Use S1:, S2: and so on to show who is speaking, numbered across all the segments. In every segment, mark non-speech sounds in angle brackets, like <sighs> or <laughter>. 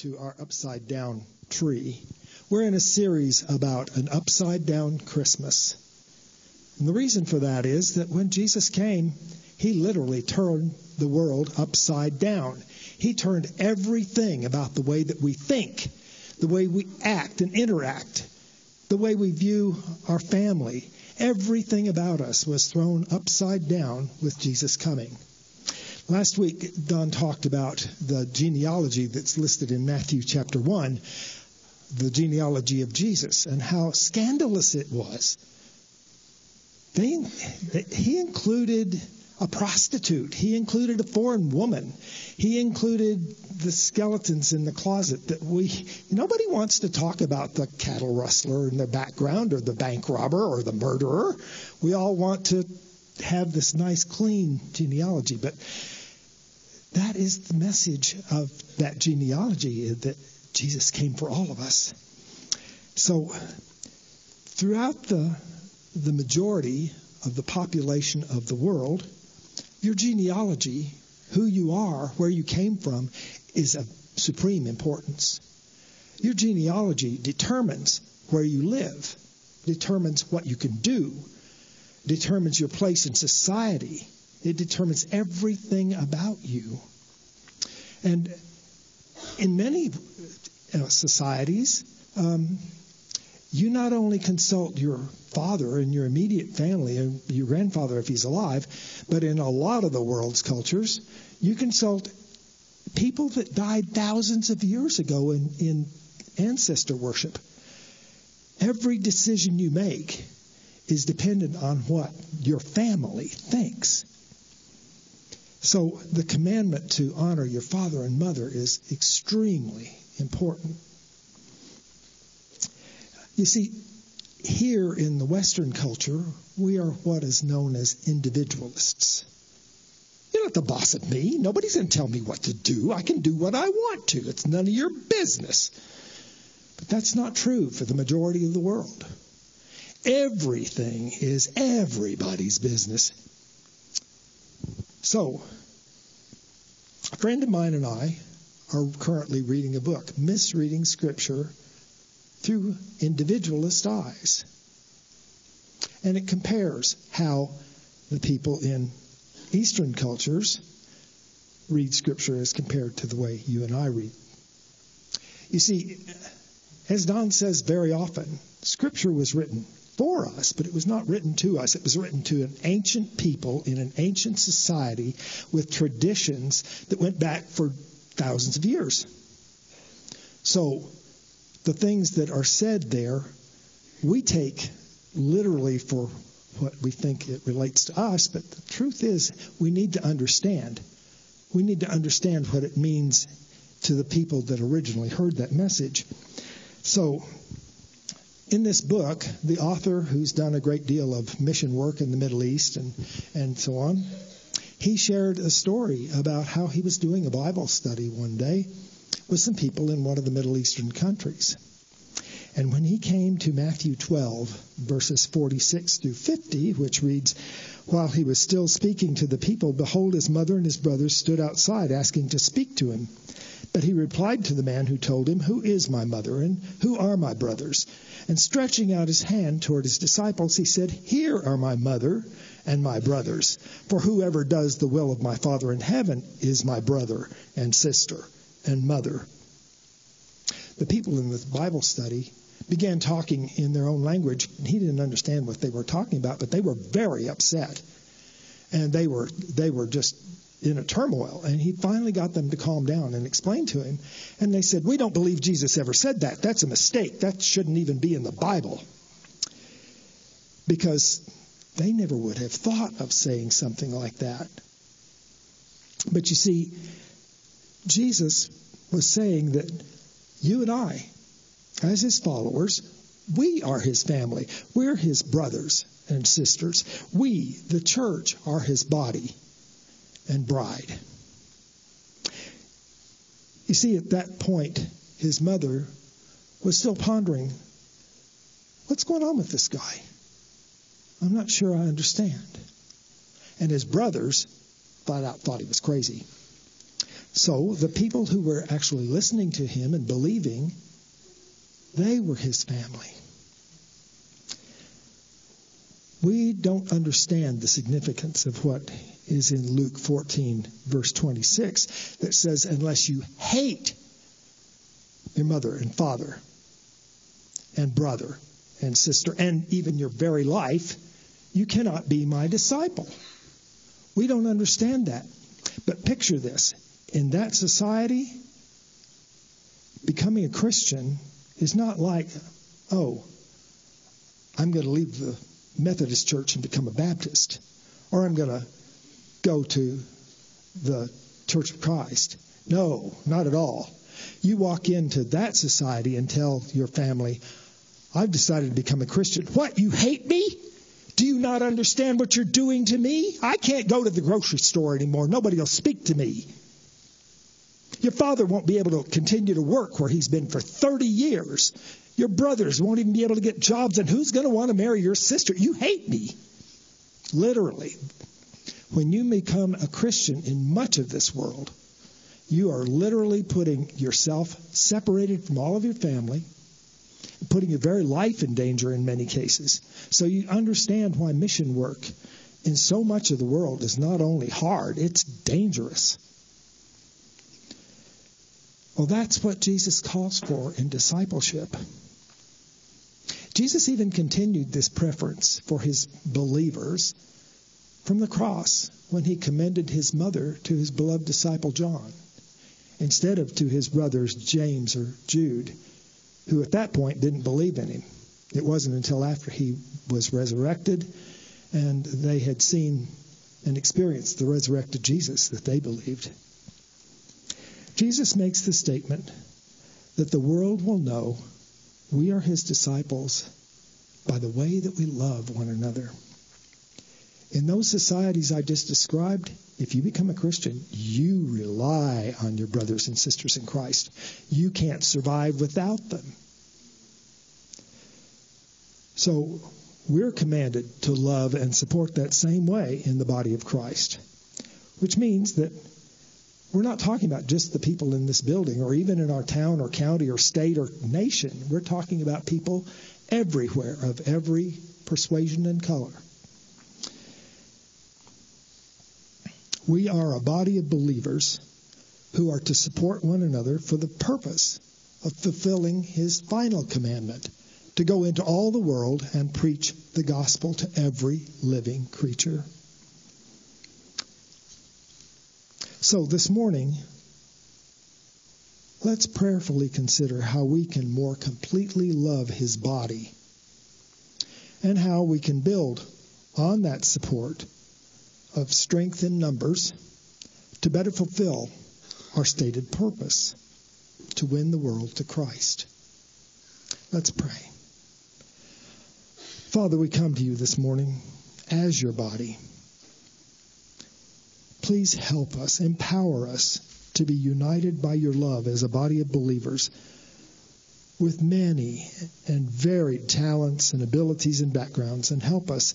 S1: to
S2: our upside down tree. We're in a series about an upside down Christmas. And the reason for that is that when Jesus came, he literally turned the world upside down. He turned everything about the way that we think, the way we act and interact, the way we view our family, everything about us was thrown upside down with Jesus coming. Last week, Don talked about the genealogy that's listed in Matthew chapter 1, the genealogy of Jesus, and how scandalous it was. They, he included a prostitute. He included a foreign woman. He included the skeletons in the closet that we nobody wants to talk about the cattle rustler in the background or the bank robber or the murderer. We all want to have this nice clean genealogy, but that is the message of that genealogy that Jesus came for all of us. So throughout the the majority of the population of the world, your genealogy, who you are, where you came from, is of supreme importance. Your genealogy determines where you live, determines what you can do, determines your place in society. It determines everything about you. And in many societies, um, you not only consult your father and your immediate family and your grandfather if he's alive, but in a lot of the world's cultures, you consult people that died thousands of years ago in, in ancestor worship. Every decision you make is dependent on what your family thinks. So the commandment to honor your father and mother is extremely important. You see, here in the Western culture, we are what is known as individualists. You're not the boss of me. Nobody's going to tell me what to do. I can do what I want to. It's none of your business. But that's not true for the majority of the world. Everything is everybody's business. So, a friend of mine and I are currently reading a book, Misreading Scripture through individualist eyes. And it compares how the people in Eastern cultures read Scripture as compared to the way you and I read. You see, as Don says very often, Scripture was written for us, but it was not written to us. It was written to an ancient people in an ancient society with traditions that went back for thousands of years. So the things that are said there, we take literally for what we think it relates to us, but the truth is we need to understand. We need to understand what it means to the people that originally heard that message. So, in this book, the author, who's done a great deal of mission work in the Middle East and, and so on, he shared a story about how he was doing a Bible study one day with some people in one of the Middle Eastern countries. And when he came to Matthew 12, verses 46 through 50, which reads, While he was still speaking to the people, behold, his mother and his brothers stood outside asking to speak to him. But he replied to the man who told him, Who is my mother, and who are my brothers? And stretching out his hand toward his disciples, he said, Here are my mother and my brothers. For whoever does the will of my Father in heaven is my brother and sister and mother. The people in the Bible study began talking in their own language, and he didn't understand what they were talking about, but they were very upset. And they were they were just in a turmoil. And he finally got them to calm down and explain to him. And they said, We don't believe Jesus ever said that. That's a mistake. That shouldn't even be in the Bible. Because they never would have thought of saying something like that. But you see, Jesus was saying that you and I, as his followers, we are his family. We're his brothers and sisters. We, the church, are his body and bride. You see, at that point, his mother was still pondering what's going on with this guy? I'm not sure I understand. And his brothers flat out thought he was crazy. So the people who were actually listening to him and believing, they were his family. We don't understand the significance of what is in Luke 14, verse 26, that says, Unless you hate your mother and father and brother and sister and even your very life, you cannot be my disciple. We don't understand that. But picture this in that society, becoming a Christian is not like, oh, I'm going to leave the Methodist church and become a Baptist, or I'm going to go to the Church of Christ. No, not at all. You walk into that society and tell your family, I've decided to become a Christian. What, you hate me? Do you not understand what you're doing to me? I can't go to the grocery store anymore. Nobody will speak to me. Your father won't be able to continue to work where he's been for 30 years. Your brothers won't even be able to get jobs. And who's going to want to marry your sister? You hate me. Literally. When you become a Christian in much of this world, you are literally putting yourself separated from all of your family, putting your very life in danger in many cases. So you understand why mission work in so much of the world is not only hard, it's dangerous. Well, that's what Jesus calls for in discipleship. Jesus even continued this preference for his believers from the cross when he commended his mother to his beloved disciple John instead of to his brothers James or Jude, who at that point didn't believe in him. It wasn't until after he was resurrected and they had seen and experienced the resurrected Jesus that they believed. Jesus makes the statement that the world will know we are his disciples by the way that we love one another. In those societies I just described, if you become a Christian, you rely on your brothers and sisters in Christ. You can't survive without them. So we're commanded to love and support that same way in the body of Christ, which means that we're not talking about just the people in this building or even in our town or county or state or nation. We're talking about people everywhere of every persuasion and color. We are a body of believers who are to support one another for the purpose of fulfilling his final commandment to go into all the world and preach the gospel to every living creature. So this morning, let's prayerfully consider how we can more completely love his body and how we can build on that support of strength in numbers to better fulfill our stated purpose to win the world to Christ. Let's pray. Father, we come to you this morning as your body. Please help us, empower us to be united by your love as a body of believers with many and varied talents and abilities and backgrounds, and help us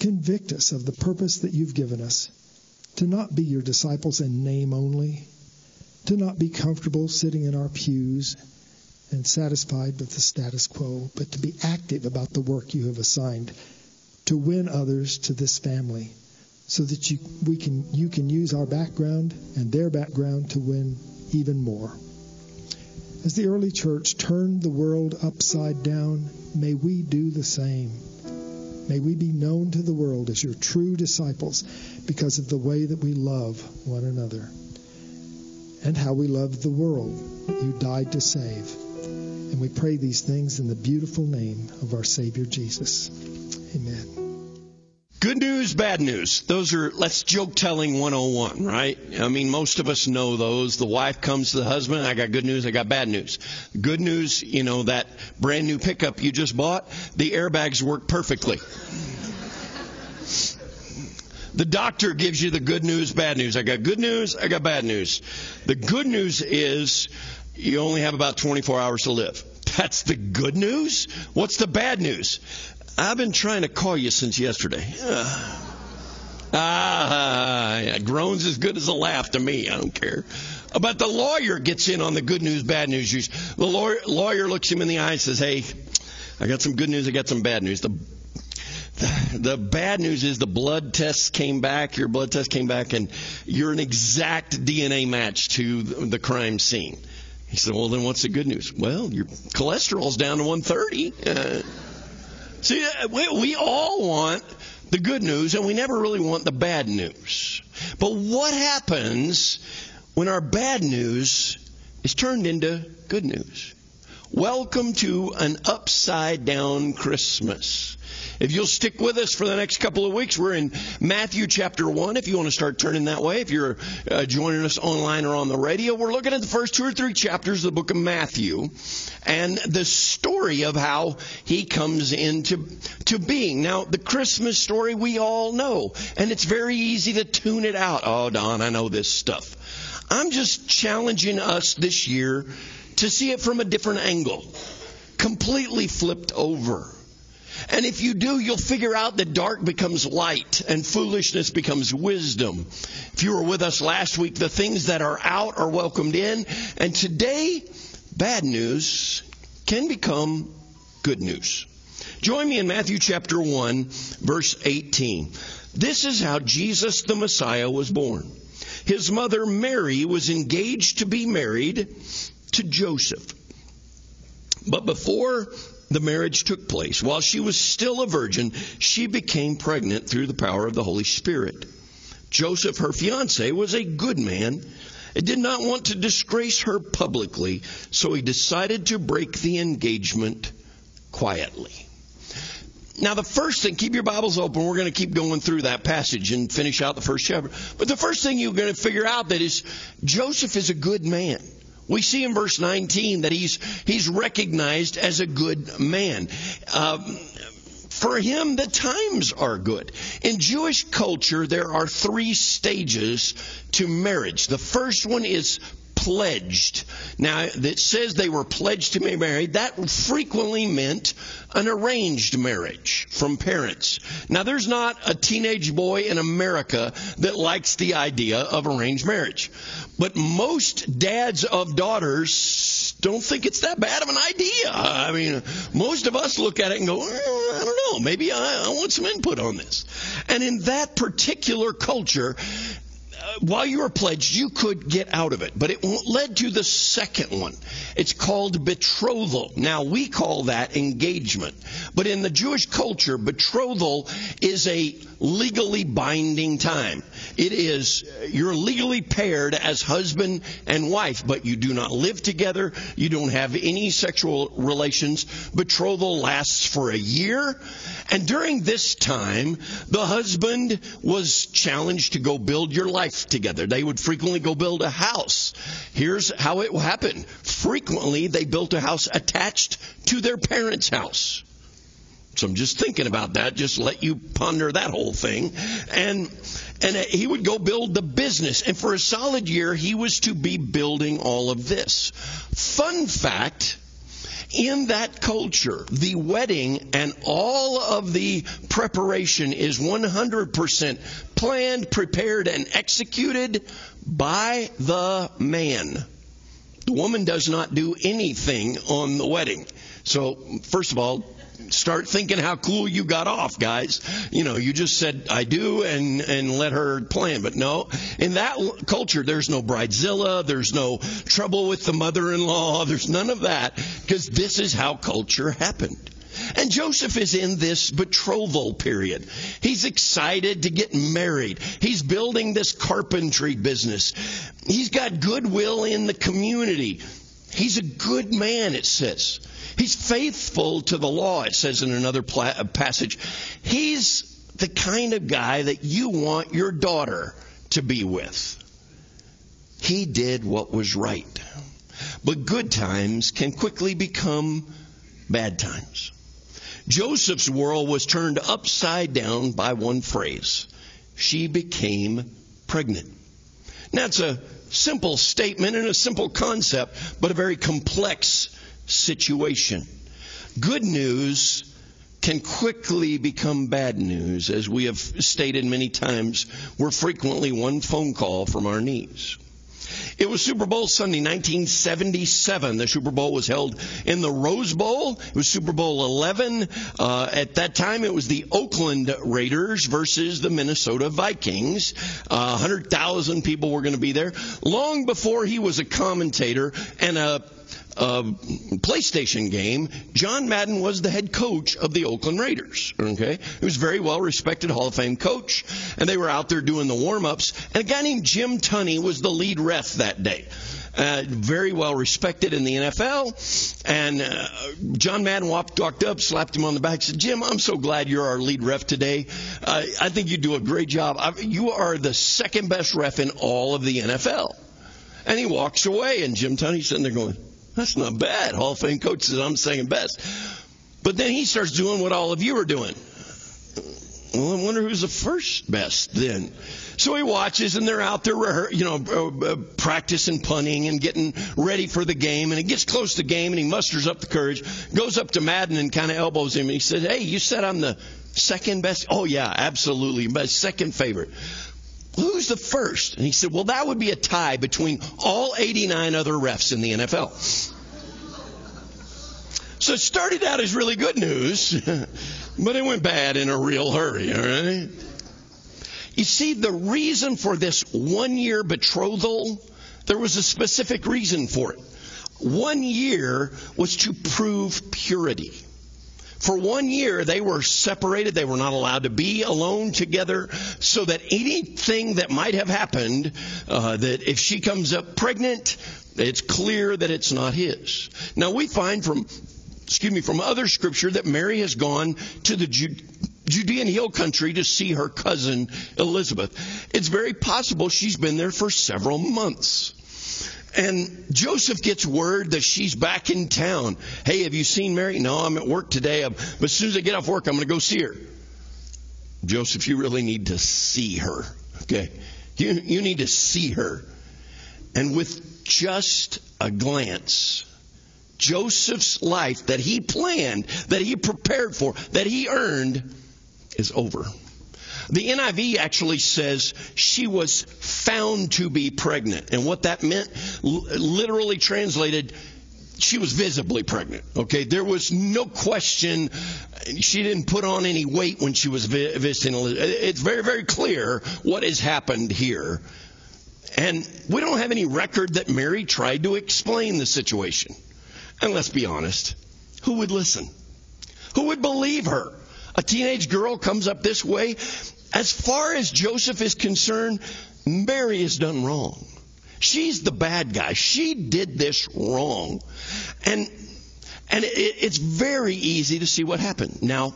S2: convict us of the purpose that you've given us. To not be your disciples in name only, to not be comfortable sitting in our pews and satisfied with the status quo, but to be active about the work you have assigned to win others to this family so that you, we can, you can use our background and their background to win even more. As the early church turned the world upside down, may we do the same. May we be known to the world as your true disciples because of the way that we love one another and how we love the world you died to save. And we pray these things in the beautiful name of our Savior Jesus. Amen.
S3: Good news, bad news. Those are, let's joke telling 101, right? I mean, most of us know those. The wife comes to the husband, I got good news, I got bad news. Good news, you know, that brand new pickup you just bought, the airbags work perfectly. The doctor gives you the good news, bad news. I got good news, I got bad news. The good news is you only have about 24 hours to live. That's the good news? What's the bad news? I've been trying to call you since yesterday. Ah, yeah, groans as good as a laugh to me. I don't care. But the lawyer gets in on the good news, bad news. The lawyer, lawyer looks him in the eye and says, Hey, I got some good news, I got some bad news. The, the, the bad news is the blood tests came back, your blood test came back, and you're an exact DNA match to the, the crime scene. He said, Well, then what's the good news? Well, your cholesterol's down to 130. Uh, see, we, we all want the good news, and we never really want the bad news. But what happens when our bad news is turned into good news? Welcome to an upside down Christmas. If you'll stick with us for the next couple of weeks, we're in Matthew chapter 1. If you want to start turning that way, if you're uh, joining us online or on the radio, we're looking at the first two or three chapters of the book of Matthew and the story of how he comes into to being. Now, the Christmas story we all know, and it's very easy to tune it out. Oh, Don, I know this stuff. I'm just challenging us this year to see it from a different angle, completely flipped over. And if you do, you'll figure out that dark becomes light and foolishness becomes wisdom. If you were with us last week, the things that are out are welcomed in. And today, bad news can become good news. Join me in Matthew chapter 1, verse 18. This is how Jesus the Messiah was born. His mother Mary was engaged to be married to Joseph. But before the marriage took place, while she was still a virgin, she became pregnant through the power of the Holy Spirit. Joseph, her fiance, was a good man and did not want to disgrace her publicly, so he decided to break the engagement quietly. Now, the first thing, keep your Bibles open. We're going to keep going through that passage and finish out the first chapter. But the first thing you're going to figure out that is Joseph is a good man. We see in verse 19 that he's he's recognized as a good man. Um, for him, the times are good. In Jewish culture, there are three stages to marriage. The first one is pledged. Now, it says they were pledged to be married. That frequently meant an arranged marriage from parents. Now, there's not a teenage boy in America that likes the idea of arranged marriage. But most dads of daughters don't think it's that bad of an idea. I mean, most of us look at it and go, eh, I don't know, maybe I, I want some input on this. And in that particular culture, while you were pledged, you could get out of it. But it led to the second one. It's called betrothal. Now, we call that engagement. But in the Jewish culture, betrothal is a legally binding time. It is, you're legally paired as husband and wife, but you do not live together. You don't have any sexual relations. Betrothal lasts for a year. And during this time, the husband was challenged to go build your life together. They would frequently go build a house. Here's how it happened. Frequently, they built a house attached to their parents' house. So I'm just thinking about that. Just let you ponder that whole thing. And and he would go build the business. And for a solid year, he was to be building all of this. Fun fact in that culture, the wedding and all of the preparation is 100% planned, prepared, and executed by the man. The woman does not do anything on the wedding. So, first of all, start thinking how cool you got off, guys. You know, you just said I do and and let her plan. But no, in that culture, there's no bridezilla, there's no trouble with the mother-in-law, there's none of that because this is how culture happened. And Joseph is in this betrothal period. He's excited to get married. He's building this carpentry business. He's got goodwill in the community. He's a good man, it says. He's faithful to the law, it says in another pla- uh, passage. He's the kind of guy that you want your daughter to be with. He did what was right. But good times can quickly become bad times. Joseph's world was turned upside down by one phrase. She became pregnant. Now it's a simple statement and a simple concept, but a very complex situation. Good news can quickly become bad news. As we have stated many times, we're frequently one phone call from our knees. It was Super Bowl Sunday, 1977. The Super Bowl was held in the Rose Bowl. It was Super Bowl 11. Uh, at that time, it was the Oakland Raiders versus the Minnesota Vikings. Uh, 100,000 people were going to be there. Long before he was a commentator and a uh, PlayStation game, John Madden was the head coach of the Oakland Raiders. Okay, he was a very well respected Hall of Fame coach, and they were out there doing the warm ups. And a guy named Jim Tunney was the lead ref that day. Uh, very well respected in the NFL. And uh, John Madden walked, walked up, slapped him on the back, said, Jim, I'm so glad you're our lead ref today. Uh, I think you do a great job. I, you are the second best ref in all of the NFL. And he walks away, and Jim Tunney's sitting there going, that's not bad. Hall of Fame coach says I'm second best. But then he starts doing what all of you are doing. Well, I wonder who's the first best then. So he watches, and they're out there, you know, uh, uh, practicing punting and getting ready for the game. And it gets close to game, and he musters up the courage, goes up to Madden and kind of elbows him. And he says, "Hey, you said I'm the second best? Oh yeah, absolutely, my second favorite." Who's the first? And he said, Well, that would be a tie between all 89 other refs in the NFL. So it started out as really good news, <laughs> but it went bad in a real hurry, all right? You see, the reason for this one year betrothal, there was a specific reason for it. One year was to prove purity. For one year, they were separated. They were not allowed to be alone together so that anything that might have happened, uh, that if she comes up pregnant, it's clear that it's not his. Now, we find from, excuse me, from other scripture that Mary has gone to the Ju- Judean hill country to see her cousin Elizabeth. It's very possible she's been there for several months. And Joseph gets word that she's back in town. Hey, have you seen Mary? No, I'm at work today. But as soon as I get off work, I'm going to go see her. Joseph, you really need to see her. Okay? You, you need to see her. And with just a glance, Joseph's life that he planned, that he prepared for, that he earned, is over. The NIV actually says she was found to be pregnant. And what that meant, literally translated, she was visibly pregnant. Okay, there was no question. She didn't put on any weight when she was visiting. It's very, very clear what has happened here. And we don't have any record that Mary tried to explain the situation. And let's be honest, who would listen? Who would believe her? A teenage girl comes up this way. As far as Joseph is concerned, Mary has done wrong. She's the bad guy. She did this wrong. And, and it, it's very easy to see what happened. Now,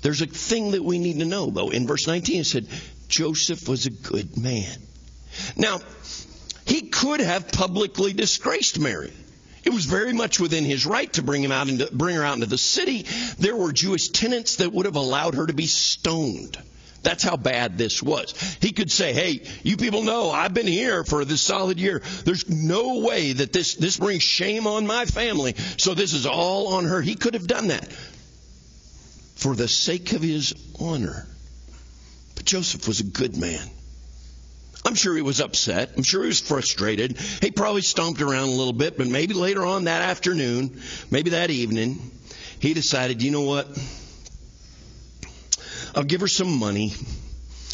S3: there's a thing that we need to know, though. In verse 19, it said, Joseph was a good man. Now, he could have publicly disgraced Mary. It was very much within his right to bring him out into, bring her out into the city. There were Jewish tenants that would have allowed her to be stoned. That's how bad this was. He could say, "Hey, you people know I've been here for this solid year. There's no way that this this brings shame on my family. So this is all on her." He could have done that for the sake of his honor. But Joseph was a good man. I'm sure he was upset. I'm sure he was frustrated. He probably stomped around a little bit, but maybe later on that afternoon, maybe that evening, he decided, you know what? I'll give her some money.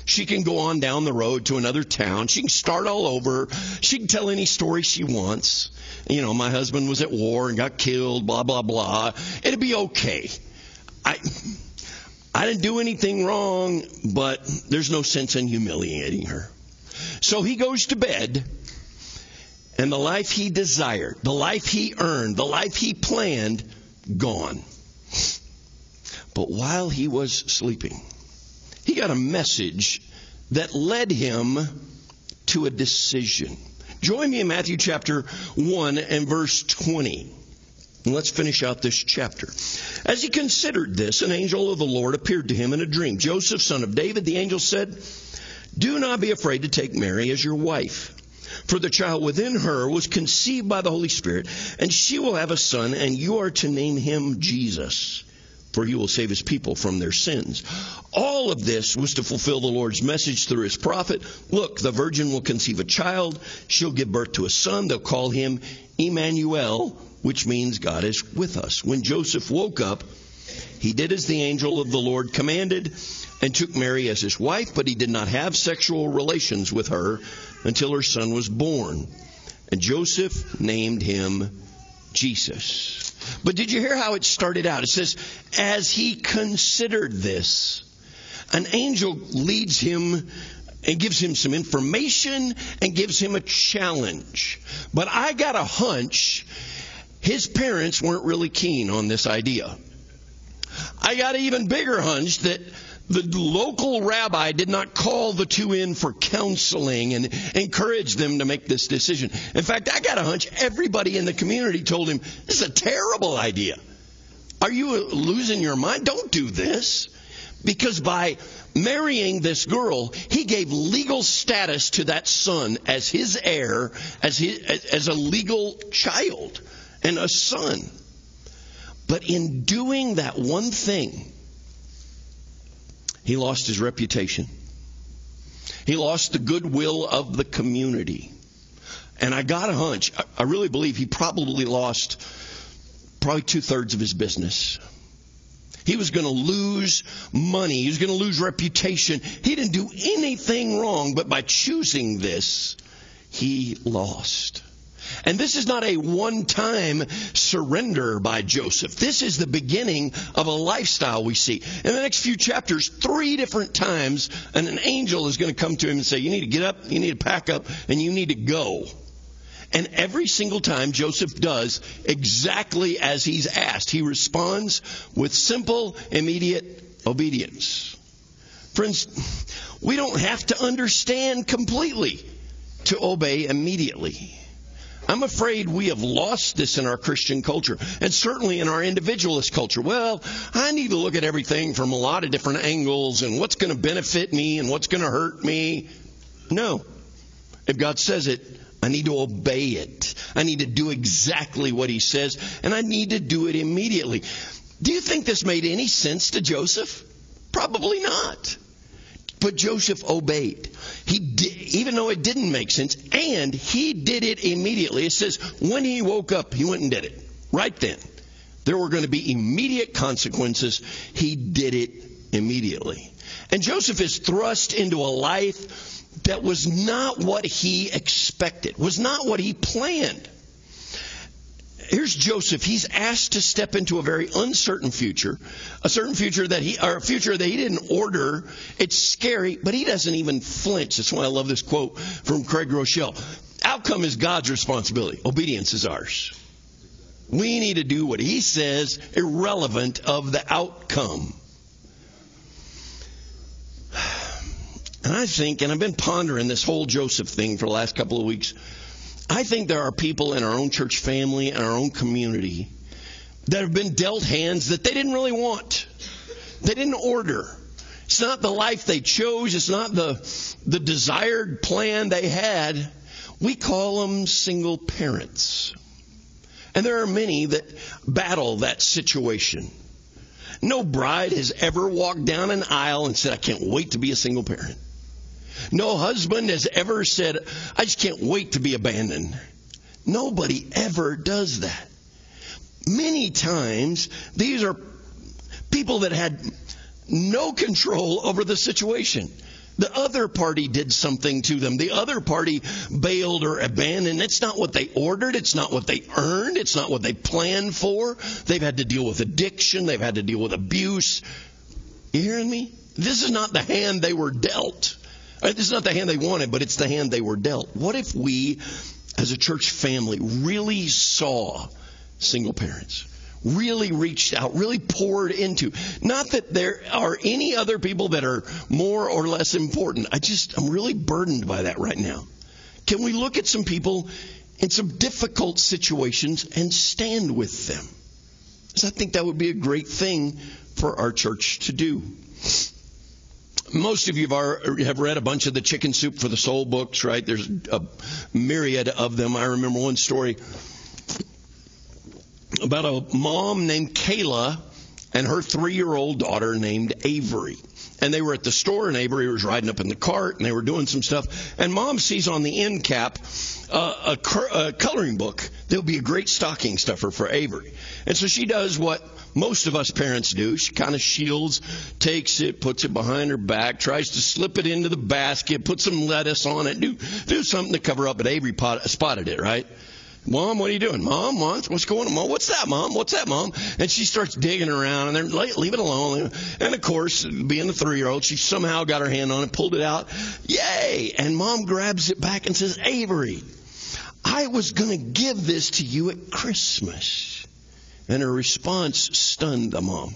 S3: She can go on down the road to another town. She can start all over. She can tell any story she wants. You know, my husband was at war and got killed, blah, blah, blah. It'd be okay. I, I didn't do anything wrong, but there's no sense in humiliating her. So he goes to bed, and the life he desired, the life he earned, the life he planned, gone. But while he was sleeping, he got a message that led him to a decision. Join me in Matthew chapter 1 and verse 20. And let's finish out this chapter. As he considered this, an angel of the Lord appeared to him in a dream. Joseph, son of David, the angel said, Do not be afraid to take Mary as your wife. For the child within her was conceived by the Holy Spirit, and she will have a son, and you are to name him Jesus for he will save his people from their sins. All of this was to fulfill the Lord's message through his prophet. Look, the virgin will conceive a child. She'll give birth to a son. They'll call him Emmanuel, which means God is with us. When Joseph woke up, he did as the angel of the Lord commanded and took Mary as his wife, but he did not have sexual relations with her until her son was born. And Joseph named him Jesus. But did you hear how it started out? It says, as he considered this, an angel leads him and gives him some information and gives him a challenge. But I got a hunch his parents weren't really keen on this idea. I got an even bigger hunch that the local rabbi did not call the two in for counseling and encourage them to make this decision. In fact, I got a hunch everybody in the community told him, this is a terrible idea. Are you losing your mind? Don't do this. Because by marrying this girl, he gave legal status to that son as his heir, as, his, as a legal child and a son. But in doing that one thing, he lost his reputation. He lost the goodwill of the community. And I got a hunch. I really believe he probably lost probably two thirds of his business. He was going to lose money. He was going to lose reputation. He didn't do anything wrong, but by choosing this, he lost. And this is not a one time surrender by Joseph. This is the beginning of a lifestyle we see. In the next few chapters, three different times, and an angel is going to come to him and say, You need to get up, you need to pack up, and you need to go. And every single time Joseph does exactly as he's asked. He responds with simple, immediate obedience. Friends, we don't have to understand completely to obey immediately. I'm afraid we have lost this in our Christian culture and certainly in our individualist culture. Well, I need to look at everything from a lot of different angles and what's going to benefit me and what's going to hurt me. No. If God says it, I need to obey it. I need to do exactly what he says and I need to do it immediately. Do you think this made any sense to Joseph? Probably not. But Joseph obeyed. He did, even though it didn't make sense, and he did it immediately. It says when he woke up, he went and did it. Right then. There were going to be immediate consequences. He did it immediately. And Joseph is thrust into a life that was not what he expected, was not what he planned here's Joseph. He's asked to step into a very uncertain future, a certain future that he, or a future that he didn't order. It's scary, but he doesn't even flinch. That's why I love this quote from Craig Groeschel. Outcome is God's responsibility. Obedience is ours. We need to do what he says, irrelevant of the outcome. <sighs> And I think, and I've been pondering this whole Joseph thing for the last couple of weeks. I think there are people in our own church family and our own community that have been dealt hands that they didn't really want. They didn't order. It's not the life they chose. It's not the, the desired plan they had. We call them single parents. And there are many that battle that situation. No bride has ever walked down an aisle and said, I can't wait to be a single parent. No husband has ever said, I just can't wait to be abandoned. Nobody ever does that. Many times, these are people that had no control over the situation. The other party did something to them. The other party bailed or abandoned. It's not what they ordered. It's not what they earned. It's not what they planned for. They've had to deal with addiction. They've had to deal with abuse. You hearing me? This is not the hand they were dealt. Uh, this is not the hand they wanted, but it's the hand they were dealt. What if we, as a church family, really saw single parents? Really reached out, really poured into. Not that there are any other people that are more or less important. I just, I'm really burdened by that right now. Can we look at some people in some difficult situations and stand with them? Because I think that would be a great thing for our church to do. Most of you have read a bunch of the Chicken Soup for the Soul books, right? There's a myriad of them. I remember one story about a mom named Kayla and her three year old daughter named Avery. And they were at the store, and Avery was riding up in the cart, and they were doing some stuff. And mom sees on the end cap uh, a, a coloring book that would be a great stocking stuffer for Avery. And so she does what most of us parents do. She kind of shields, takes it, puts it behind her back, tries to slip it into the basket, put some lettuce on it, do do something to cover up. But Avery pot, spotted it, right? Mom, what are you doing? Mom, what? what's going on? Mom, what's that, Mom? What's that, Mom? And she starts digging around, and they're like, leave it alone. And of course, being a three-year-old, she somehow got her hand on it, pulled it out. Yay! And Mom grabs it back and says, Avery, I was going to give this to you at Christmas. And her response stunned the mom.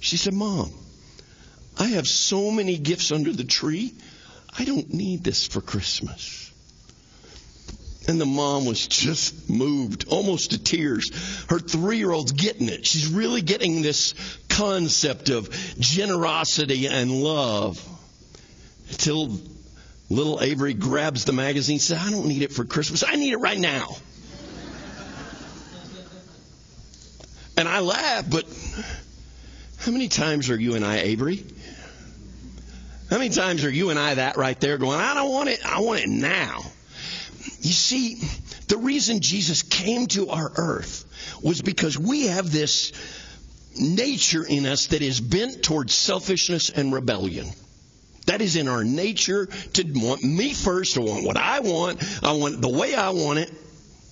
S3: She said, Mom, I have so many gifts under the tree. I don't need this for Christmas. And the mom was just moved, almost to tears. Her three year old's getting it. She's really getting this concept of generosity and love. Until little Avery grabs the magazine says, I don't need it for Christmas. I need it right now. And I laugh, but how many times are you and I, Avery? How many times are you and I that right there going, I don't want it, I want it now? You see, the reason Jesus came to our earth was because we have this nature in us that is bent towards selfishness and rebellion. That is in our nature to want me first, to want what I want, I want the way I want it.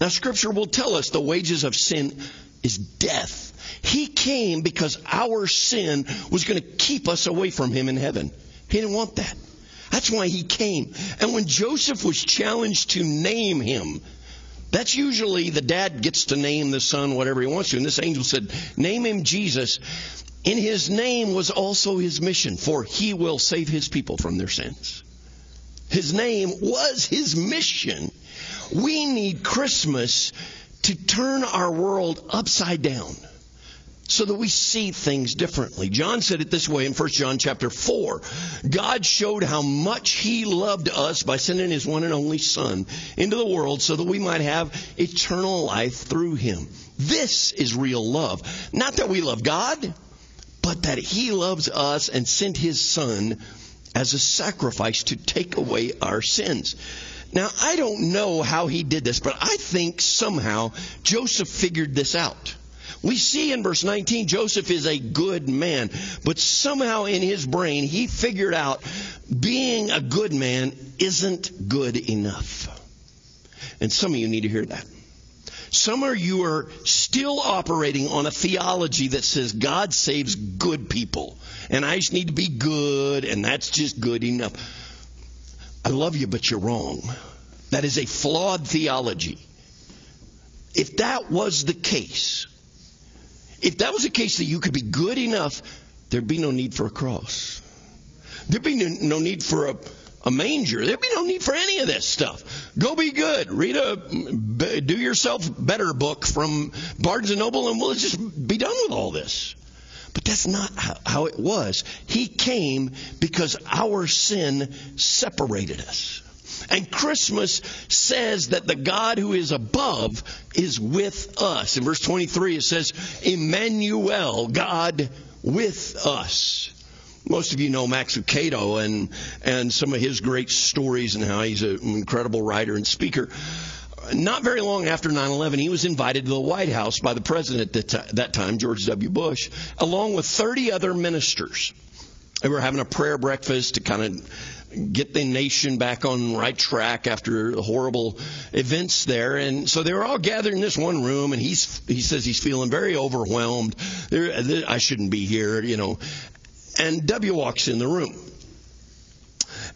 S3: Now, Scripture will tell us the wages of sin is death. He came because our sin was going to keep us away from Him in heaven. He didn't want that. That's why he came. And when Joseph was challenged to name him, that's usually the dad gets to name the son whatever he wants to. And this angel said, Name him Jesus. In his name was also his mission, for he will save his people from their sins. His name was his mission. We need Christmas to turn our world upside down so that we see things differently. John said it this way in 1 John chapter 4. God showed how much he loved us by sending his one and only son into the world so that we might have eternal life through him. This is real love. Not that we love God, but that he loves us and sent his son as a sacrifice to take away our sins. Now, I don't know how he did this, but I think somehow Joseph figured this out. We see in verse 19, Joseph is a good man, but somehow in his brain, he figured out being a good man isn't good enough. And some of you need to hear that. Some of you are still operating on a theology that says God saves good people, and I just need to be good, and that's just good enough. I love you, but you're wrong. That is a flawed theology. If that was the case, if that was the case that you could be good enough, there'd be no need for a cross. There'd be no need for a, a manger. There'd be no need for any of this stuff. Go be good. Read a do yourself better book from Barnes and Noble, and we'll just be done with all this. But that's not how it was. He came because our sin separated us. And Christmas says that the God who is above is with us. In verse 23, it says, Emmanuel, God with us. Most of you know Max Lucado and, and some of his great stories and how he's an incredible writer and speaker. Not very long after 9 11, he was invited to the White House by the president at that time, George W. Bush, along with 30 other ministers. They were having a prayer breakfast to kind of get the nation back on right track after the horrible events there. And so they were all gathered in this one room, and he's he says he's feeling very overwhelmed. I shouldn't be here, you know. And W walks in the room.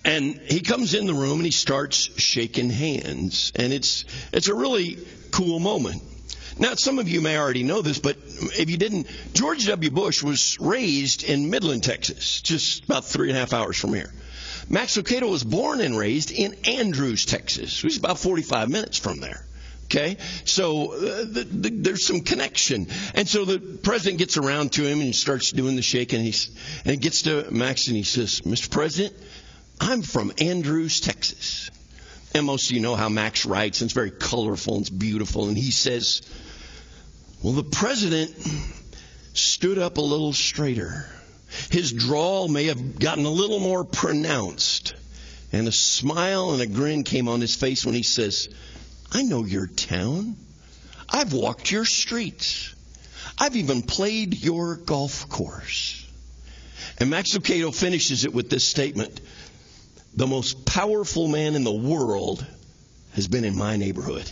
S3: And he comes in the room and he starts shaking hands. And it's it's a really cool moment. Now, some of you may already know this, but if you didn't, George W. Bush was raised in Midland, Texas, just about three and a half hours from here. Max Lucado was born and raised in Andrews, Texas, which is about 45 minutes from there. Okay, so uh, the, the, there's some connection, and so the president gets around to him and he starts doing the shake, and he's and he gets to Max and he says, "Mr. President, I'm from Andrews, Texas." And most of you know how Max writes, and it's very colorful and it's beautiful. And he says, Well, the president stood up a little straighter. His drawl may have gotten a little more pronounced. And a smile and a grin came on his face when he says, I know your town. I've walked your streets. I've even played your golf course. And Max Lucado finishes it with this statement The most powerful man in the world has been in my neighborhood.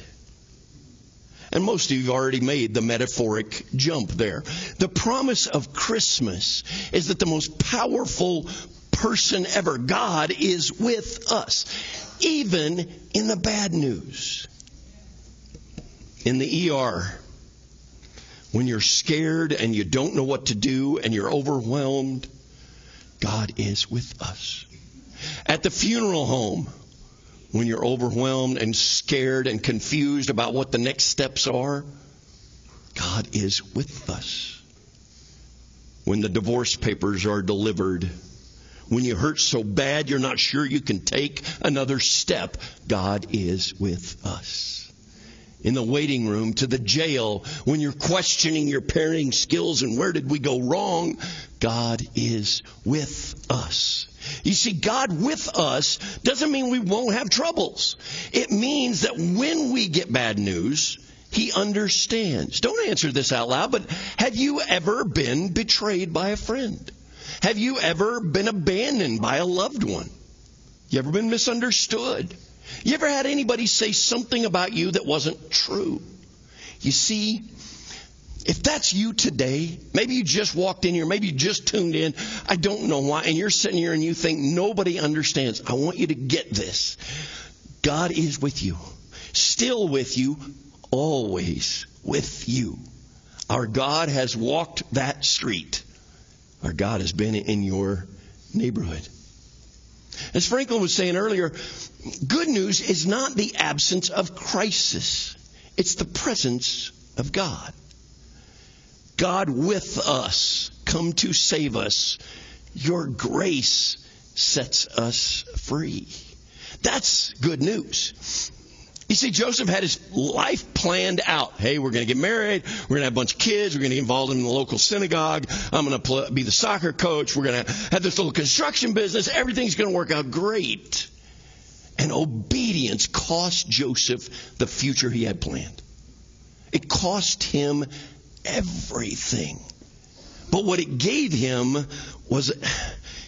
S3: And most of you have already made the metaphoric jump there. The promise of Christmas is that the most powerful person ever, God, is with us, even in the bad news. In the ER, when you're scared and you don't know what to do and you're overwhelmed, God is with us. At the funeral home, when you're overwhelmed and scared and confused about what the next steps are, God is with us. When the divorce papers are delivered, when you hurt so bad you're not sure you can take another step, God is with us. In the waiting room to the jail, when you're questioning your parenting skills and where did we go wrong, God is with us. You see, God with us doesn't mean we won't have troubles. It means that when we get bad news, He understands. Don't answer this out loud, but have you ever been betrayed by a friend? Have you ever been abandoned by a loved one? You ever been misunderstood? You ever had anybody say something about you that wasn't true? You see, if that's you today, maybe you just walked in here, maybe you just tuned in, I don't know why, and you're sitting here and you think nobody understands. I want you to get this. God is with you, still with you, always with you. Our God has walked that street. Our God has been in your neighborhood. As Franklin was saying earlier, good news is not the absence of crisis, it's the presence of God. God with us, come to save us. Your grace sets us free. That's good news. You see, Joseph had his life planned out. Hey, we're going to get married. We're going to have a bunch of kids. We're going to get involved in the local synagogue. I'm going to pl- be the soccer coach. We're going to have this little construction business. Everything's going to work out great. And obedience cost Joseph the future he had planned. It cost him everything. But what it gave him was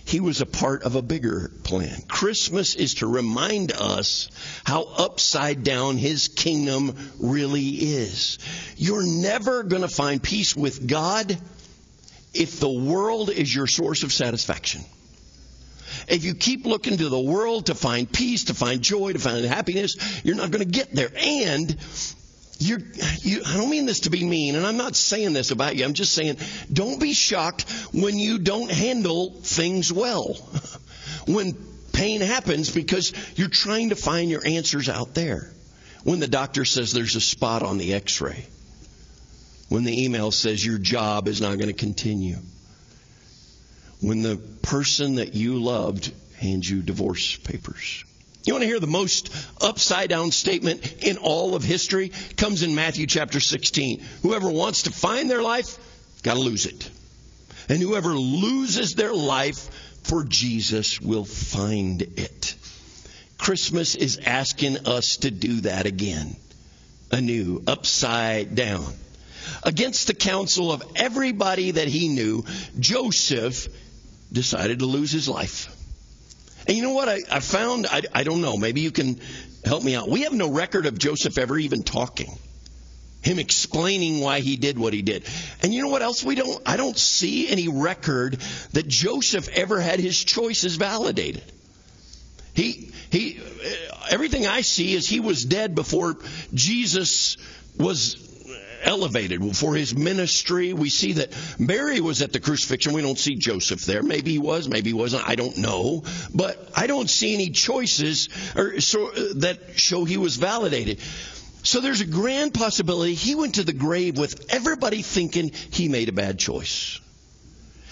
S3: he was a part of a bigger plan. Christmas is to remind us how upside down his kingdom really is. You're never going to find peace with God if the world is your source of satisfaction. If you keep looking to the world to find peace, to find joy, to find happiness, you're not going to get there. And you're, you, I don't mean this to be mean, and I'm not saying this about you. I'm just saying, don't be shocked when you don't handle things well. <laughs> when pain happens because you're trying to find your answers out there. When the doctor says there's a spot on the x ray. When the email says your job is not going to continue. When the person that you loved hands you divorce papers. You want to hear the most upside down statement in all of history? Comes in Matthew chapter 16. Whoever wants to find their life, got to lose it. And whoever loses their life for Jesus will find it. Christmas is asking us to do that again, anew, upside down. Against the counsel of everybody that he knew, Joseph decided to lose his life. And you know what I, I found? I, I don't know. Maybe you can help me out. We have no record of Joseph ever even talking. Him explaining why he did what he did. And you know what else we don't? I don't see any record that Joseph ever had his choices validated. He, he, everything I see is he was dead before Jesus was elevated for his ministry. We see that Mary was at the crucifixion. We don't see Joseph there. Maybe he was, maybe he wasn't. I don't know. But I don't see any choices or so, uh, that show he was validated. So there's a grand possibility he went to the grave with everybody thinking he made a bad choice.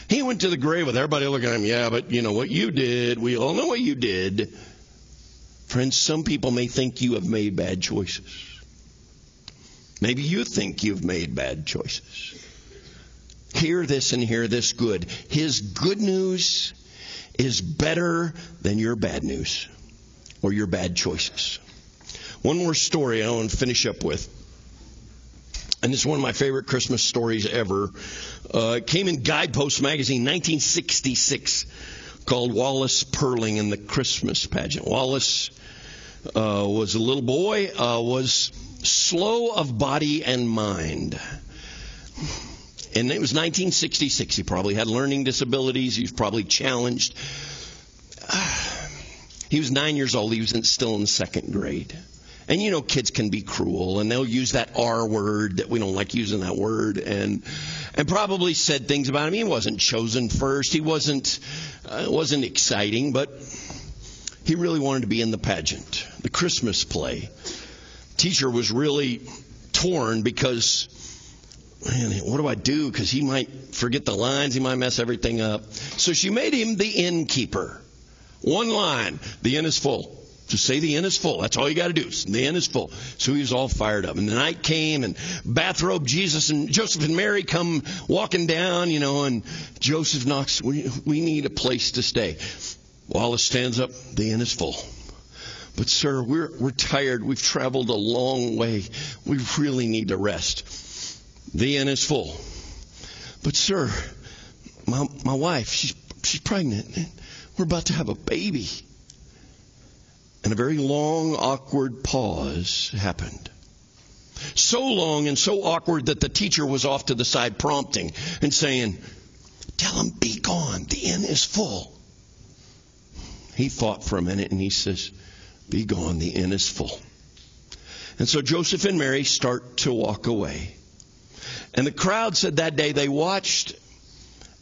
S3: He went to the grave with everybody looking at him, yeah, but you know what you did. We all know what you did. Friends, some people may think you have made bad choices. Maybe you think you've made bad choices. Hear this and hear this good. His good news is better than your bad news or your bad choices. One more story I want to finish up with. And it's one of my favorite Christmas stories ever. Uh, it came in Guidepost magazine, 1966, called Wallace Purling and the Christmas Pageant. Wallace uh, was a little boy, uh, was slow of body and mind. And it was 1966. He probably had learning disabilities. He was probably challenged. <sighs> He was nine years old. He was in, still in second grade. And you know, kids can be cruel, and they'll use that R word that we don't like using that word, and and probably said things about him. He wasn't chosen first. He wasn't uh, wasn't exciting, but he really wanted to be in the pageant, the Christmas play. Teacher was really torn because man, what do I do? Because he might forget the lines, he might mess everything up. So she made him the innkeeper. One line, the inn is full. Just say the inn is full. That's all you got to do. The inn is full. So he was all fired up. And the night came, and bathrobe Jesus and Joseph and Mary come walking down, you know, and Joseph knocks. We, we need a place to stay. Wallace stands up. The inn is full. But sir, we're we're tired. We've traveled a long way. We really need to rest. The inn is full. But sir, my my wife, she's she's pregnant. We're about to have a baby. And a very long, awkward pause happened. So long and so awkward that the teacher was off to the side prompting and saying, Tell him, be gone. The inn is full. He thought for a minute and he says, Be gone. The inn is full. And so Joseph and Mary start to walk away. And the crowd said that day they watched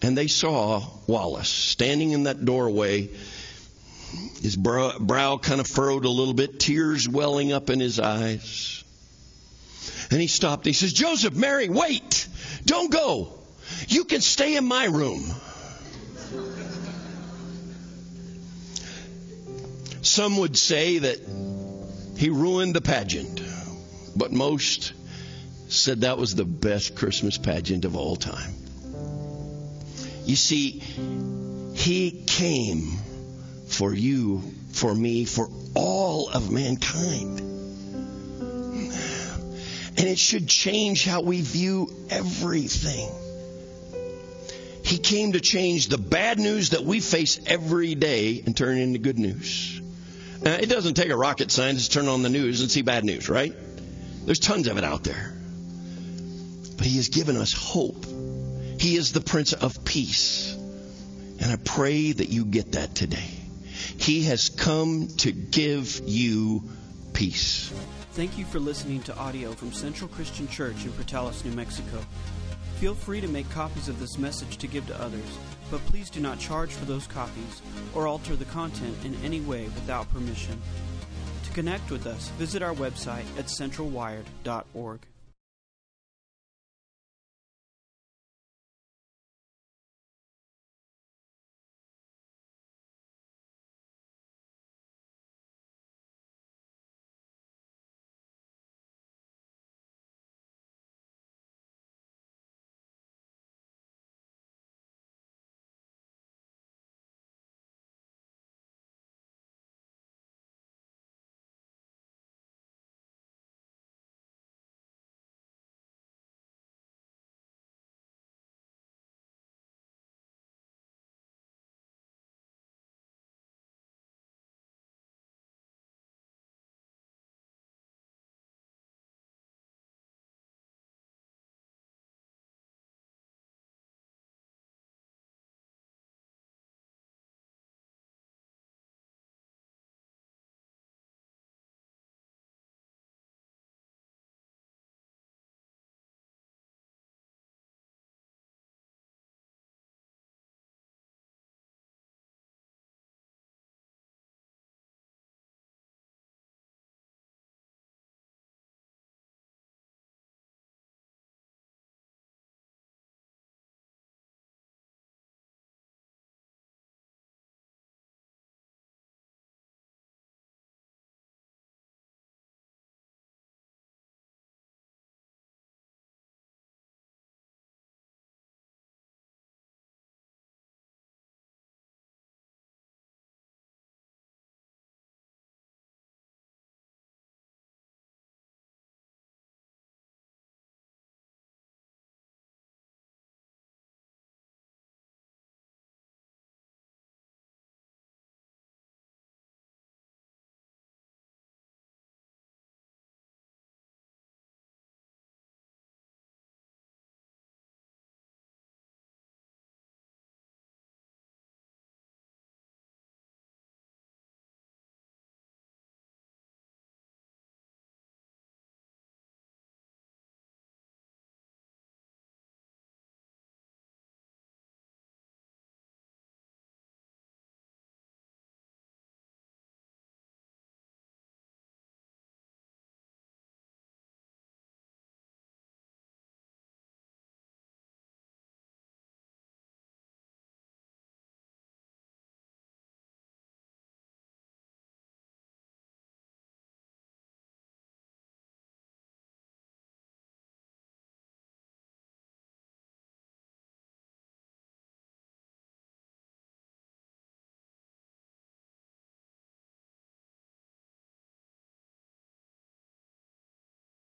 S3: and they saw Wallace standing in that doorway his brow, kind of furrowed a little bit, tears welling up in his eyes. And he stopped. He says, Joseph, Mary, wait. Don't go. You can stay in my room. Some would say that he ruined the pageant, but most said that was the best Christmas pageant of all time. You see, he came for you, for me, for all of mankind. And it should change how we view everything. He came to change the bad news that we face every day and turn it into good news. Now, it doesn't take a rocket scientist to turn on the news and see bad news, right? There's tons of it out there. But He has given us hope. He is the Prince of Peace. And I pray that you get that today. He has come to give you peace.
S4: Thank you for listening to audio from Central Christian Church in Portales, New Mexico. Feel free to make copies of this message to give to others, but please do not charge for those copies or alter the content in any way without permission. To connect with us, visit our website at centralwired.org.